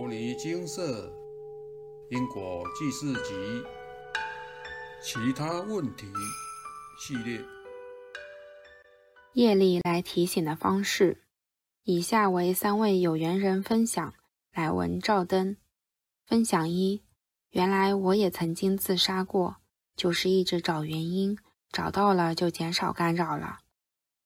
摩尼精舍因果记事集其他问题系列，业力来提醒的方式，以下为三位有缘人分享。来文照灯，分享一：原来我也曾经自杀过，就是一直找原因，找到了就减少干扰了。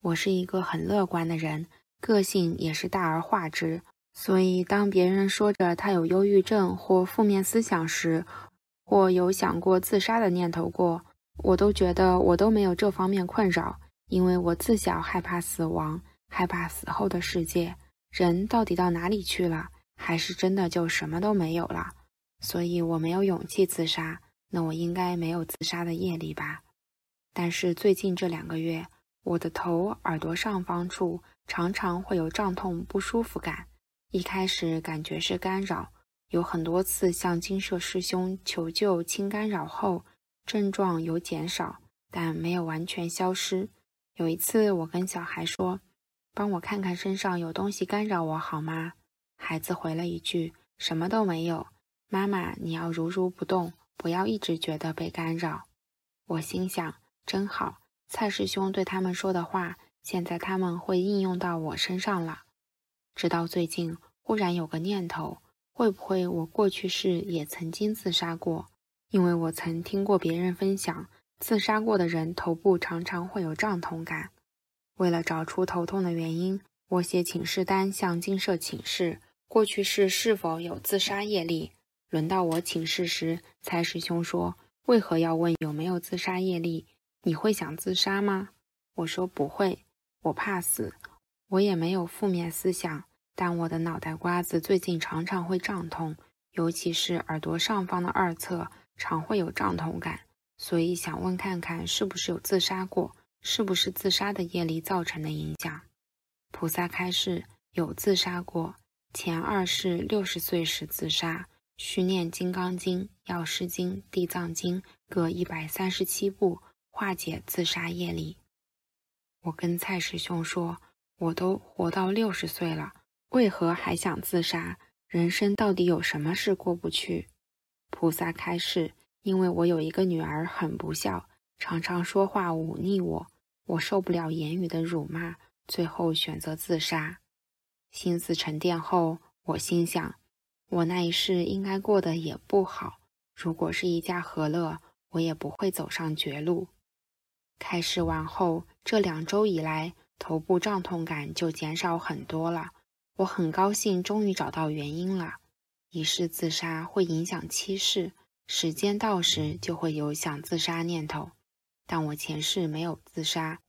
我是一个很乐观的人，个性也是大而化之。所以，当别人说着他有忧郁症或负面思想时，或有想过自杀的念头过，我都觉得我都没有这方面困扰，因为我自小害怕死亡，害怕死后的世界，人到底到哪里去了，还是真的就什么都没有了？所以我没有勇气自杀。那我应该没有自杀的业力吧？但是最近这两个月，我的头、耳朵上方处常常会有胀痛、不舒服感。一开始感觉是干扰，有很多次向金舍师兄求救清干扰后，症状有减少，但没有完全消失。有一次我跟小孩说：“帮我看看身上有东西干扰我好吗？”孩子回了一句：“什么都没有。”妈妈，你要如如不动，不要一直觉得被干扰。我心想：真好，蔡师兄对他们说的话，现在他们会应用到我身上了。直到最近，忽然有个念头：会不会我过去世也曾经自杀过？因为我曾听过别人分享，自杀过的人头部常常会有胀痛感。为了找出头痛的原因，我写请示单向金舍请示，过去世是否有自杀业力。轮到我请示时，蔡师兄说：“为何要问有没有自杀业力？你会想自杀吗？”我说：“不会，我怕死。”我也没有负面思想，但我的脑袋瓜子最近常常会胀痛，尤其是耳朵上方的二侧常会有胀痛感，所以想问看看是不是有自杀过，是不是自杀的业力造成的影响？菩萨开示有自杀过，前二世六十岁时自杀，需念《金刚经》《药师经》《地藏经》各一百三十七部，化解自杀业力。我跟蔡师兄说。我都活到六十岁了，为何还想自杀？人生到底有什么事过不去？菩萨开示：因为我有一个女儿很不孝，常常说话忤逆我，我受不了言语的辱骂，最后选择自杀。心思沉淀后，我心想，我那一世应该过得也不好。如果是一家和乐，我也不会走上绝路。开示完后，这两周以来。头部胀痛感就减少很多了，我很高兴，终于找到原因了。一世自杀会影响七世，时间到时就会有想自杀念头。但我前世没有自杀，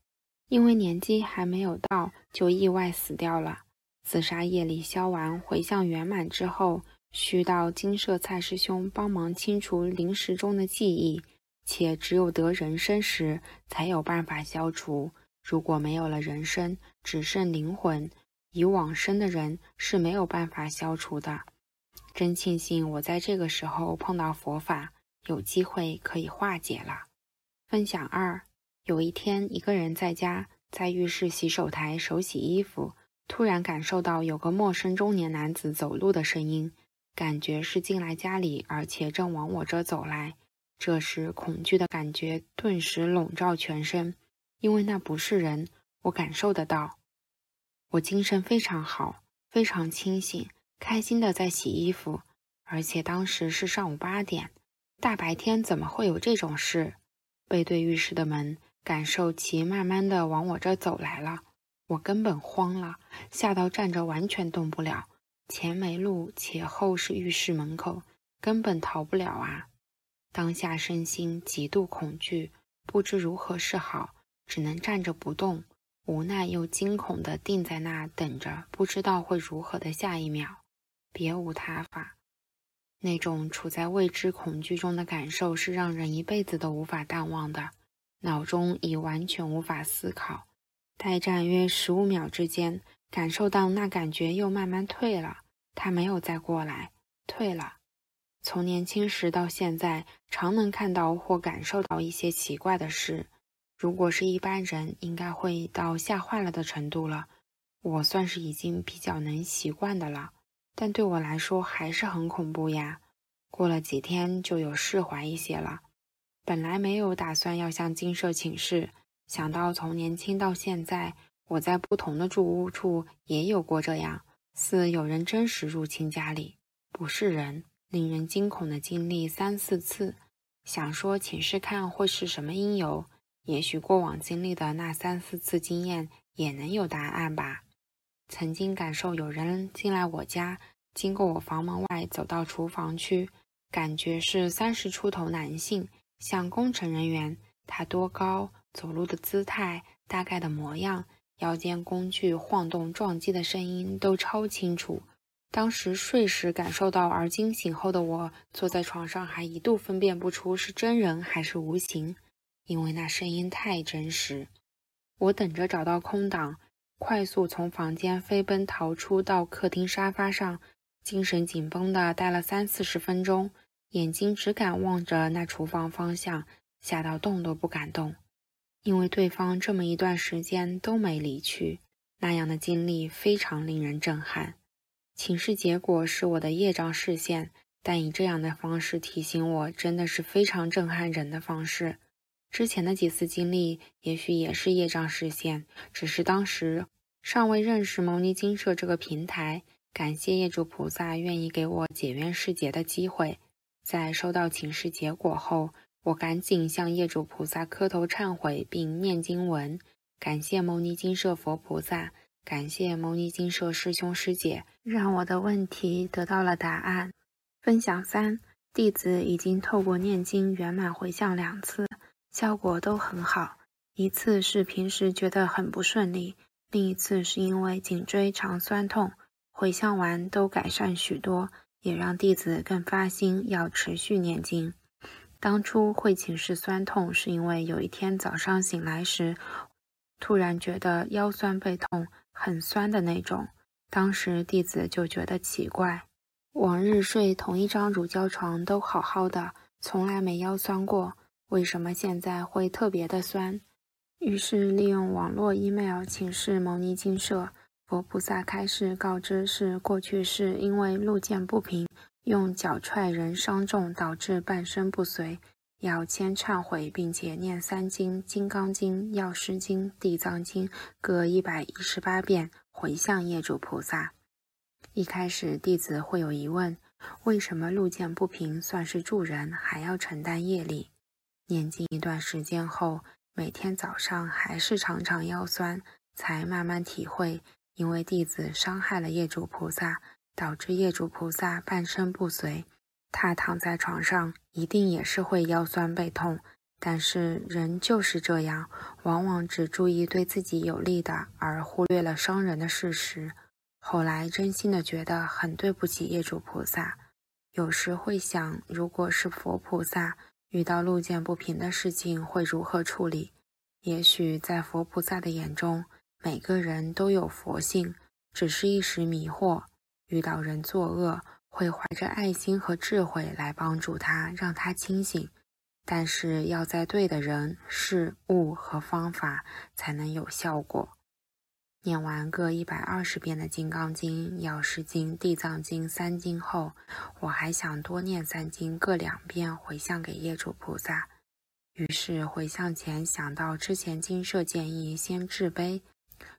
因为年纪还没有到，就意外死掉了。自杀业力消完，回向圆满之后，需到金舍蔡师兄帮忙清除灵识中的记忆，且只有得人生时才有办法消除。如果没有了人生，只剩灵魂，已往生的人是没有办法消除的。真庆幸我在这个时候碰到佛法，有机会可以化解了。分享二：有一天，一个人在家，在浴室洗手台手洗衣服，突然感受到有个陌生中年男子走路的声音，感觉是进来家里，而且正往我这走来。这时，恐惧的感觉顿时笼罩全身。因为那不是人，我感受得到。我精神非常好，非常清醒，开心的在洗衣服，而且当时是上午八点，大白天怎么会有这种事？背对浴室的门，感受其慢慢的往我这走来了，我根本慌了，吓到站着完全动不了，前没路，且后是浴室门口，根本逃不了啊！当下身心极度恐惧，不知如何是好。只能站着不动，无奈又惊恐地定在那等着，不知道会如何的下一秒，别无他法。那种处在未知恐惧中的感受是让人一辈子都无法淡忘的，脑中已完全无法思考。待战约十五秒之间，感受到那感觉又慢慢退了，他没有再过来，退了。从年轻时到现在，常能看到或感受到一些奇怪的事。如果是一般人，应该会到吓坏了的程度了。我算是已经比较能习惯的了。但对我来说还是很恐怖呀。过了几天就有释怀一些了。本来没有打算要向金舍请示，想到从年轻到现在，我在不同的住屋处也有过这样，似有人真实入侵家里，不是人，令人惊恐的经历三四次。想说请示看会是什么因由，也许过往经历的那三四次经验也能有答案吧。曾经感受有人进来我家，经过我房门外走到厨房区。感觉是三十出头男性，像工程人员。他多高？走路的姿态，大概的模样，腰间工具晃动撞击的声音都超清楚。当时睡时感受到，而惊醒后的我坐在床上还一度分辨不出是真人还是无形，因为那声音太真实。我等着找到空档，快速从房间飞奔逃出，到客厅沙发上，精神紧绷的待了三四十分钟。眼睛只敢望着那厨房方向，吓到动都不敢动，因为对方这么一段时间都没离去。那样的经历非常令人震撼。请示结果是我的业障视线，但以这样的方式提醒我，真的是非常震撼人的方式。之前的几次经历也许也是业障视线，只是当时尚未认识牟尼金舍这个平台。感谢业主菩萨愿意给我解冤释结的机会。在收到请示结果后，我赶紧向业主菩萨磕头忏悔，并念经文，感谢牟尼金舍佛菩萨，感谢牟尼金舍师兄师姐，让我的问题得到了答案。分享三：弟子已经透过念经圆满回向两次，效果都很好。一次是平时觉得很不顺利，另一次是因为颈椎常酸痛，回向完都改善许多。也让弟子更发心要持续念经。当初会请示酸痛，是因为有一天早上醒来时，突然觉得腰酸背痛，很酸的那种。当时弟子就觉得奇怪，往日睡同一张乳胶床都好好的，从来没腰酸过，为什么现在会特别的酸？于是利用网络 email 请示牟尼精舍。佛菩萨开示告知是过去是因为路见不平，用脚踹人伤重，导致半身不遂，要先忏悔，并且念三经《金刚经》《药师经》《地藏经》各一百一十八遍，回向业主菩萨。一开始弟子会有疑问：为什么路见不平算是助人，还要承担业力？念经一段时间后，每天早上还是常常腰酸，才慢慢体会。因为弟子伤害了业主菩萨，导致业主菩萨半身不遂，他躺在床上一定也是会腰酸背痛。但是人就是这样，往往只注意对自己有利的，而忽略了伤人的事实。后来真心的觉得很对不起业主菩萨，有时会想，如果是佛菩萨遇到路见不平的事情，会如何处理？也许在佛菩萨的眼中。每个人都有佛性，只是一时迷惑。遇到人作恶，会怀着爱心和智慧来帮助他，让他清醒。但是要在对的人、事物和方法才能有效果。念完各一百二十遍的《金刚经》《药师经》《地藏经》三经后，我还想多念三经各两遍，回向给业主菩萨。于是回向前想到之前经社建议先制杯。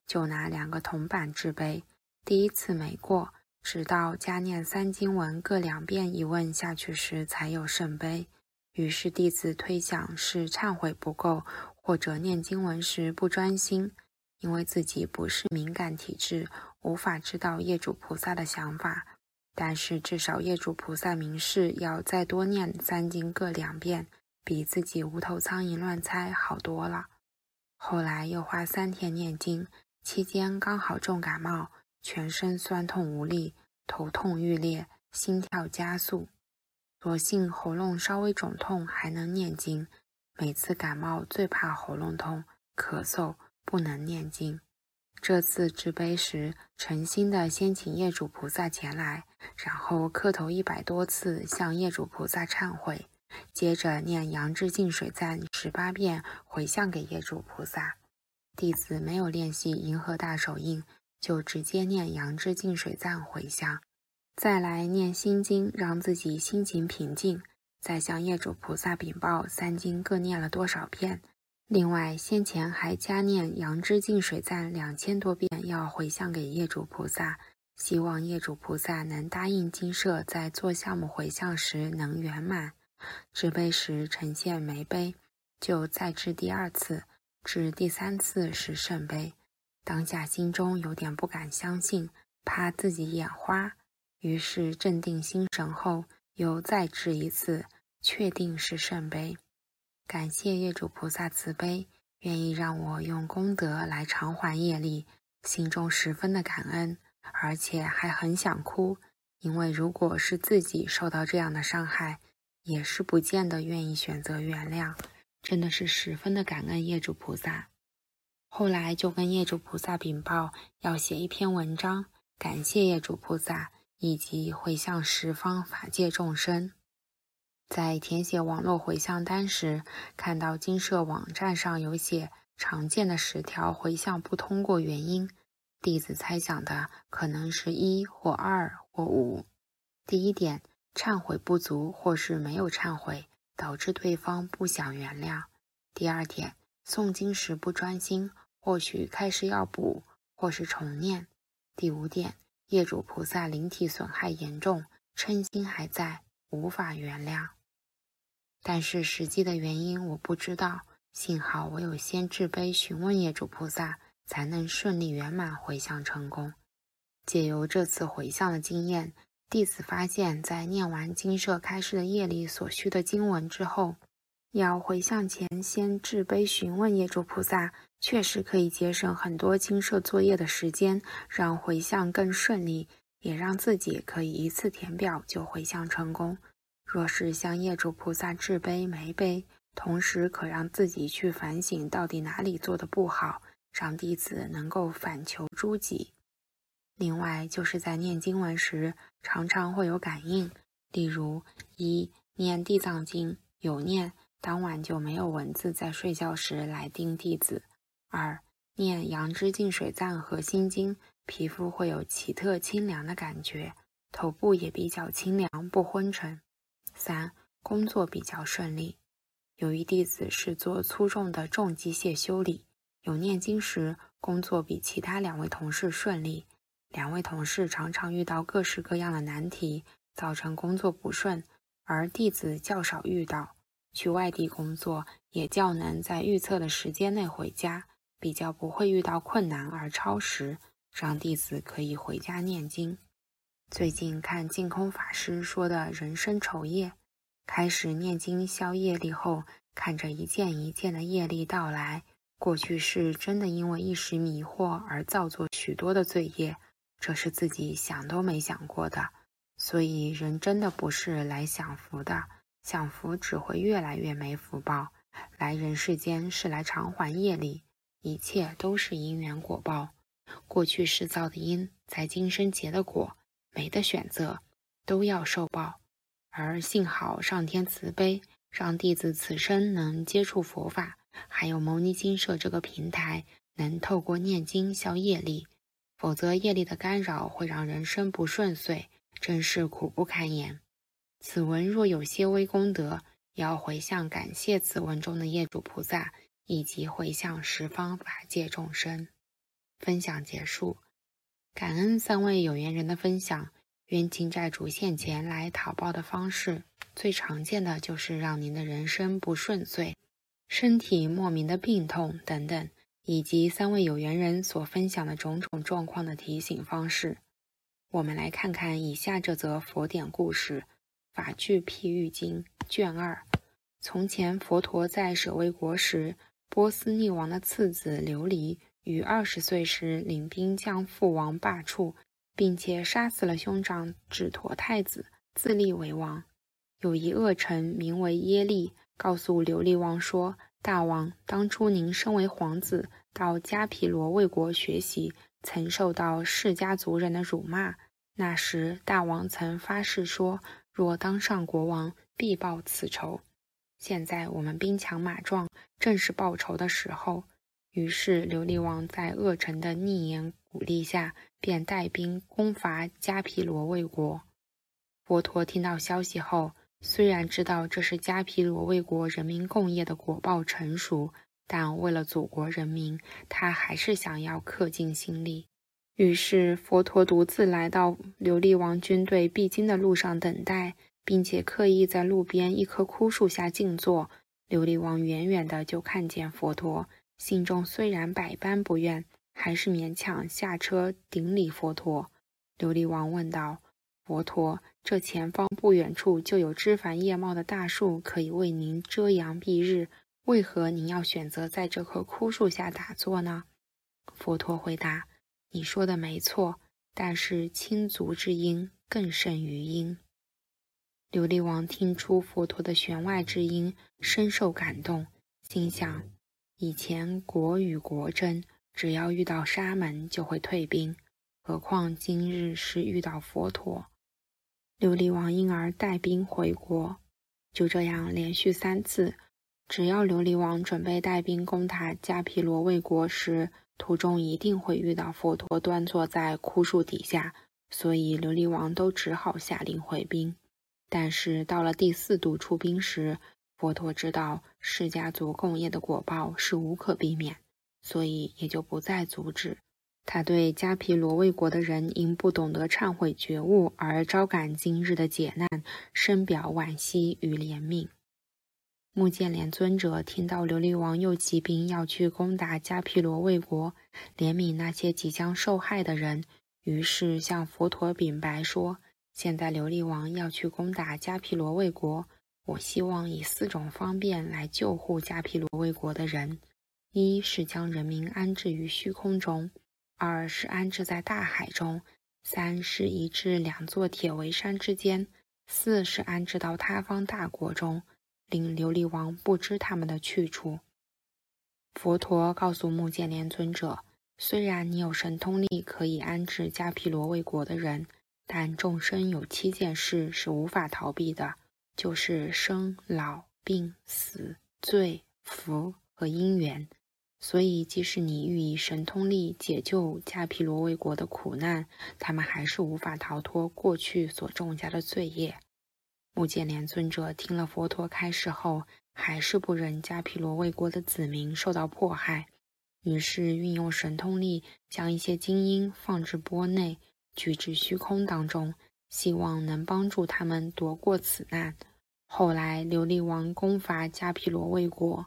就拿两个铜板制杯，第一次没过，直到加念三经文各两遍一问下去时，才有圣杯。于是弟子推想是忏悔不够，或者念经文时不专心，因为自己不是敏感体质，无法知道业主菩萨的想法。但是至少业主菩萨明示要再多念三经各两遍，比自己无头苍蝇乱猜好多了。后来又花三天念经。期间刚好重感冒，全身酸痛无力，头痛欲裂，心跳加速。所幸喉咙稍微肿痛，还能念经。每次感冒最怕喉咙痛、咳嗽，不能念经。这次执杯时，诚心的先请业主菩萨前来，然后磕头一百多次向业主菩萨忏悔，接着念杨枝净水赞十八遍，回向给业主菩萨。弟子没有练习银河大手印，就直接念杨枝净水赞回向。再来念心经，让自己心情平静。再向业主菩萨禀报三经各念了多少遍。另外，先前还加念杨枝净水赞两千多遍，要回向给业主菩萨，希望业主菩萨能答应金舍在做项目回向时能圆满。制杯时呈现梅杯，就再制第二次，至第三次是圣杯。当下心中有点不敢相信，怕自己眼花，于是镇定心神后，又再制一次。确定是圣杯，感谢业主菩萨慈悲，愿意让我用功德来偿还业力，心中十分的感恩，而且还很想哭，因为如果是自己受到这样的伤害，也是不见得愿意选择原谅，真的是十分的感恩业主菩萨。后来就跟业主菩萨禀报，要写一篇文章，感谢业主菩萨，以及回向十方法界众生。在填写网络回向单时，看到金社网站上有写常见的十条回向不通过原因，弟子猜想的可能是一或二或五。第一点，忏悔不足或是没有忏悔，导致对方不想原谅；第二点，诵经时不专心，或许开始要补或是重念；第五点，业主菩萨灵体损害严重，嗔心还在，无法原谅。但是实际的原因我不知道，幸好我有先制杯询问业主菩萨，才能顺利圆满回向成功。借由这次回向的经验，弟子发现，在念完金舍开示的夜里所需的经文之后，要回向前先制杯询问业主菩萨，确实可以节省很多金舍作业的时间，让回向更顺利，也让自己可以一次填表就回向成功。若是向业主菩萨制杯没杯，同时可让自己去反省到底哪里做的不好，让弟子能够反求诸己。另外，就是在念经文时，常常会有感应，例如一念地藏经有念，当晚就没有文字在睡觉时来叮弟子；二念杨枝净水赞和心经，皮肤会有奇特清凉的感觉，头部也比较清凉不昏沉。三工作比较顺利，有一弟子是做粗重的重机械修理，有念经时工作比其他两位同事顺利。两位同事常常遇到各式各样的难题，造成工作不顺，而弟子较少遇到。去外地工作也较能在预测的时间内回家，比较不会遇到困难而超时，让弟子可以回家念经。最近看净空法师说的人生愁业，开始念经消业力后，看着一件一件的业力到来，过去是真的因为一时迷惑而造作许多的罪业，这是自己想都没想过的。所以人真的不是来享福的，享福只会越来越没福报。来人世间是来偿还业力，一切都是因缘果报，过去世造的因，在今生结的果。没得选择，都要受报。而幸好上天慈悲，让弟子此生能接触佛法，还有牟尼金舍这个平台，能透过念经消业力。否则业力的干扰会让人生不顺遂，真是苦不堪言。此文若有些微功德，要回向感谢此文中的业主菩萨，以及回向十方法界众生。分享结束。感恩三位有缘人的分享。冤亲债主现钱来讨报的方式，最常见的就是让您的人生不顺遂，身体莫名的病痛等等，以及三位有缘人所分享的种种状况的提醒方式。我们来看看以下这则佛典故事：《法句譬喻经》卷二。从前，佛陀在舍卫国时，波斯匿王的次子琉璃。于二十岁时，领兵将父王罢黜，并且杀死了兄长指陀太子，自立为王。有一恶臣名为耶利，告诉琉璃王说：“大王，当初您身为皇子，到迦毗罗卫国学习，曾受到释家族人的辱骂。那时，大王曾发誓说，若当上国王，必报此仇。现在我们兵强马壮，正是报仇的时候。”于是，琉璃王在恶臣的逆言鼓励下，便带兵攻伐迦毗罗卫国。佛陀听到消息后，虽然知道这是迦毗罗卫国人民共业的果报成熟，但为了祖国人民，他还是想要恪尽心力。于是，佛陀独自来到琉璃王军队必经的路上等待，并且刻意在路边一棵枯树下静坐。琉璃王远远的就看见佛陀，心中虽然百般不愿，还是勉强下车顶礼佛陀。琉璃王问道。佛陀，这前方不远处就有枝繁叶茂的大树，可以为您遮阳蔽日。为何您要选择在这棵枯树下打坐呢？佛陀回答：“你说的没错，但是亲族之音更胜于音。”琉璃王听出佛陀的弦外之音，深受感动，心想：以前国与国争，只要遇到沙门就会退兵，何况今日是遇到佛陀。琉璃王因而带兵回国，就这样连续三次。只要琉璃王准备带兵攻打迦毗罗卫国时，途中一定会遇到佛陀端坐在枯树底下，所以琉璃王都只好下令回兵。但是到了第四度出兵时，佛陀知道释迦族共业的果报是无可避免，所以也就不再阻止。他对迦毗罗卫国的人因不懂得忏悔觉悟而招感今日的劫难，深表惋惜与怜悯。目犍连尊者听到琉璃王又起兵要去攻打迦毗罗卫国，怜悯那些即将受害的人，于是向佛陀禀白说：“现在琉璃王要去攻打迦毗罗卫国，我希望以四种方便来救护迦毗罗卫国的人：一是将人民安置于虚空中。”二是安置在大海中，三是移至两座铁围山之间，四是安置到他方大国中，令琉璃王不知他们的去处。佛陀告诉目犍连尊者：“虽然你有神通力可以安置迦毗罗卫国的人，但众生有七件事是无法逃避的，就是生、老、病、死、罪、福和因缘。”所以，即使你欲以神通力解救迦毗罗卫国的苦难，他们还是无法逃脱过去所种下的罪业。目犍连尊者听了佛陀开示后，还是不忍迦毗罗卫国的子民受到迫害，于是运用神通力，将一些精英放置钵内，举至虚空当中，希望能帮助他们躲过此难。后来，琉璃王攻伐迦毗罗卫国，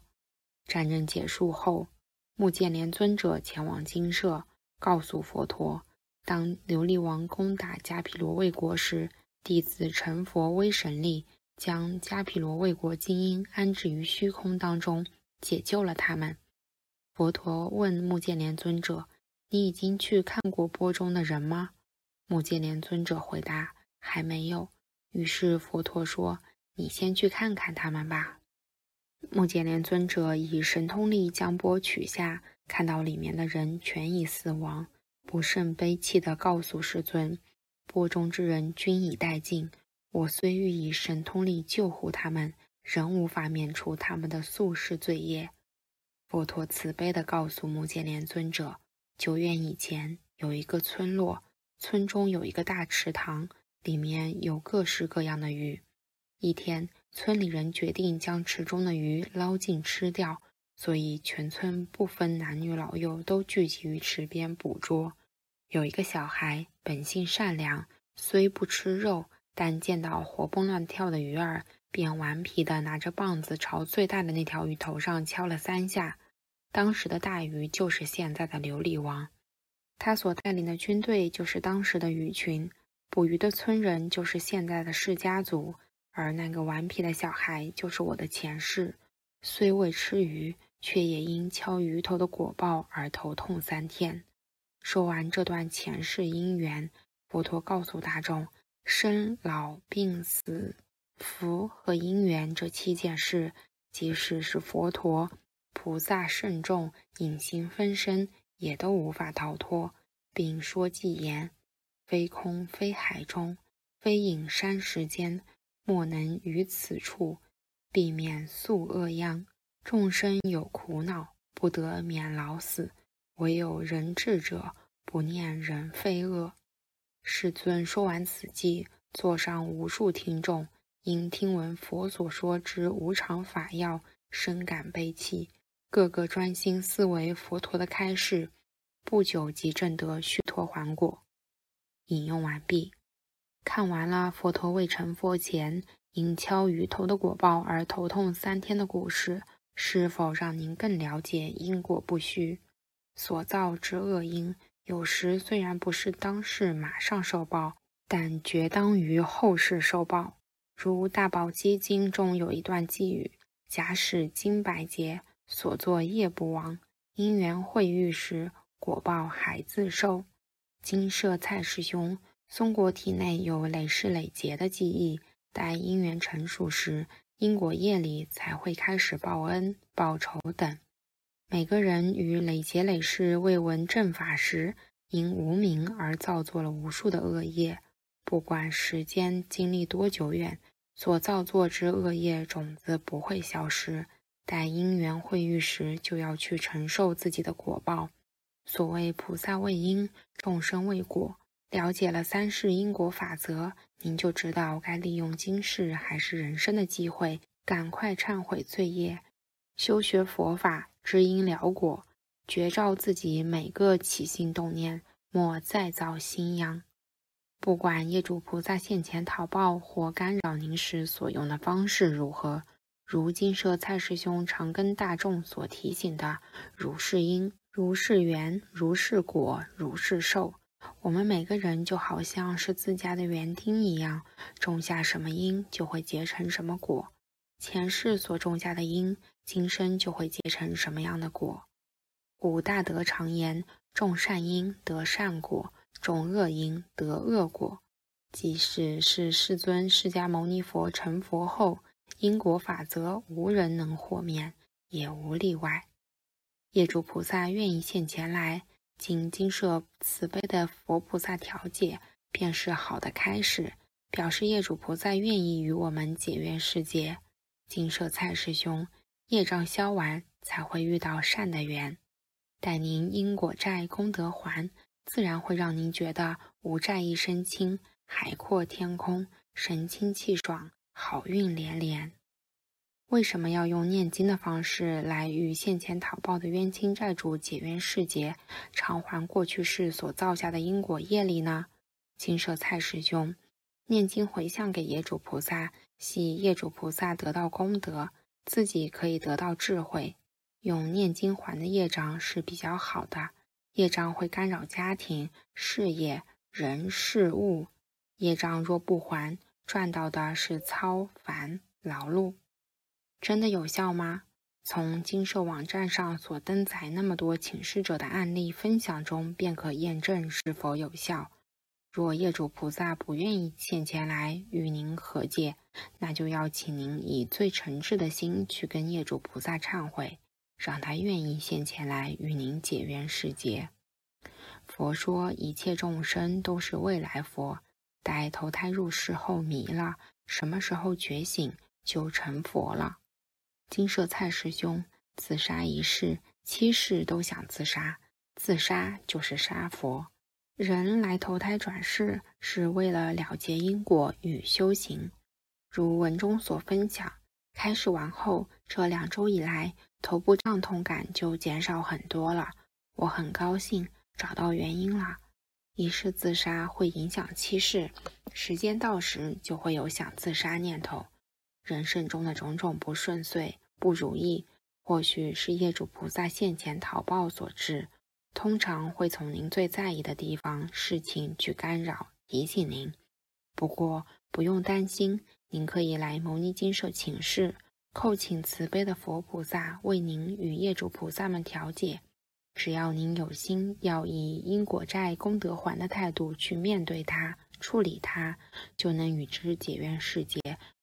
战争结束后。目犍连尊者前往精舍，告诉佛陀：当琉璃王攻打迦毗罗卫国时，弟子成佛威神力，将迦毗罗卫国精英安置于虚空当中，解救了他们。佛陀问目犍连尊者：“你已经去看过钵中的人吗？”目犍连尊者回答：“还没有。”于是佛陀说：“你先去看看他们吧。”目犍连尊者以神通力将钵取下，看到里面的人全已死亡，不胜悲泣地告诉世尊：“钵中之人均已殆尽，我虽欲以神通力救护他们，仍无法免除他们的宿世罪业。”佛陀慈悲地告诉目犍连尊者：“久远以前，有一个村落，村中有一个大池塘，里面有各式各样的鱼。一天，村里人决定将池中的鱼捞尽吃掉，所以全村不分男女老幼都聚集于池边捕捉。有一个小孩本性善良，虽不吃肉，但见到活蹦乱跳的鱼儿，便顽皮地拿着棒子朝最大的那条鱼头上敲了三下。当时的大鱼就是现在的琉璃王，他所带领的军队就是当时的鱼群，捕鱼的村人就是现在的释家族。而那个顽皮的小孩就是我的前世，虽未吃鱼，却也因敲鱼头的果报而头痛三天。说完这段前世因缘，佛陀告诉大众：生老病死、福和因缘这七件事，即使是佛陀、菩萨、圣众隐形分身，也都无法逃脱，并说偈言：非空非海中，非隐山石间。莫能于此处避免宿恶殃，众生有苦恼，不得免老死。唯有人智者，不念人非恶。世尊说完此偈，座上无数听众因听闻佛所说之无常法要，深感悲戚，个个专心思维佛陀的开示，不久即证得须陀洹果。引用完毕。看完了佛陀未成佛前因敲鱼头的果报而头痛三天的故事，是否让您更了解因果不虚？所造之恶因，有时虽然不是当世马上受报。但绝当于后世受报。如《大宝积经》中有一段寄语：“假使金百劫所作业不亡，因缘会遇时，果报还自受。”金舍蔡师兄，松果体内有累世累劫的记忆，待因缘成熟时，因果业力才会开始报恩、报仇等。每个人于累劫累世未闻正法时，因无名而造作了无数的恶业。不管时间经历多久远，所造作之恶业种子不会消失。待因缘会遇时，就要去承受自己的果报。所谓菩萨为因，众生为果。了解了三世因果法则，您就知道该利用今世还是人生的机会，赶快忏悔罪业，修学佛法，知因了果，觉照自己每个起心动念，莫再造新殃。不管业主菩萨现前讨报或干扰您时所用的方式如何，如金舍蔡师兄常跟大众所提醒的“如是因，如是缘，如是果，如是受”，我们每个人就好像是自家的园丁一样，种下什么因就会结成什么果。前世所种下的因，今生就会结成什么样的果。古大德常言：“种善因得善果。”种恶因得恶果，即使是世尊释迦牟尼佛成佛后，因果法则无人能豁免，也无例外。业主菩萨愿意现前来，经金舍慈悲的佛菩萨调解，便是好的开始，表示业主菩萨愿意与我们解怨世界。金舍蔡师兄，业障消完，才会遇到善的缘，待您因果债功德还。自然会让您觉得无债一身轻，海阔天空，神清气爽，好运连连。为什么要用念经的方式来与现前讨报的冤亲债主解冤释结，偿还过去世所造下的因果业力呢？金舍蔡师兄，念经回向给业主菩萨，系业主菩萨得到功德，自己可以得到智慧，用念经还的业障是比较好的。业障会干扰家庭、事业、人事物。业障若不还，赚到的是操烦劳碌。真的有效吗？从经社网站上所登载那么多请示者的案例分享中，便可验证是否有效。若业主菩萨不愿意现前来与您和解，那就要请您以最诚挚的心去跟业主菩萨忏悔。让他愿意现前来与您解缘世结。佛说一切众生都是未来佛，待投胎入世后迷了，什么时候觉醒就成佛了。金舍蔡师兄自杀一事，七世都想自杀，自杀就是杀佛。人来投胎转世是为了了结因果与修行。如文中所分享，开示完后这两周以来。头部胀痛感就减少很多了，我很高兴找到原因了。一世自杀会影响七世，时间到时就会有想自杀念头。人生中的种种不顺遂、不如意，或许是业主菩萨现前讨报所致，通常会从您最在意的地方、事情去干扰、提醒您。不过不用担心，您可以来牟尼金舍请示。叩请慈悲的佛菩萨为您与业主菩萨们调解。只要您有心，要以因果债功德还的态度去面对它、处理它，就能与之解怨释结，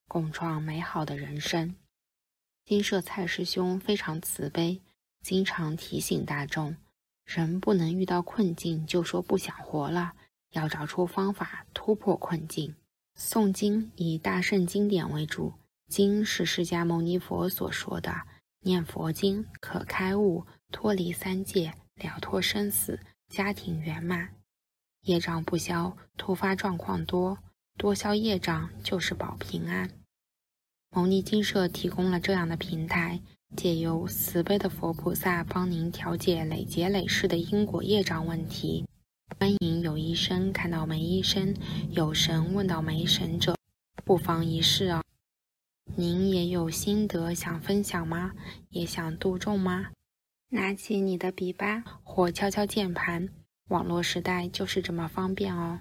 共创美好的人生。金舍蔡师兄非常慈悲，经常提醒大众：人不能遇到困境就说不想活了，要找出方法突破困境。诵经以大圣经典为主。经是释迦牟尼佛所说的，念佛经可开悟，脱离三界，了脱生死，家庭圆满。业障不消，突发状况多，多消业障就是保平安。牟尼精舍提供了这样的平台，借由慈悲的佛菩萨帮您调解累劫累世的因果业障问题。欢迎有医生看到没医生，有神问到没神者，不妨一试哦。您也有心得想分享吗？也想度众吗？拿起你的笔吧，或敲敲键盘。网络时代就是这么方便哦。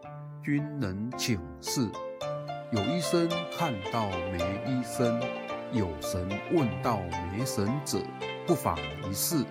君能请示。有医生看到没医生，有神问到没神者，不妨一试。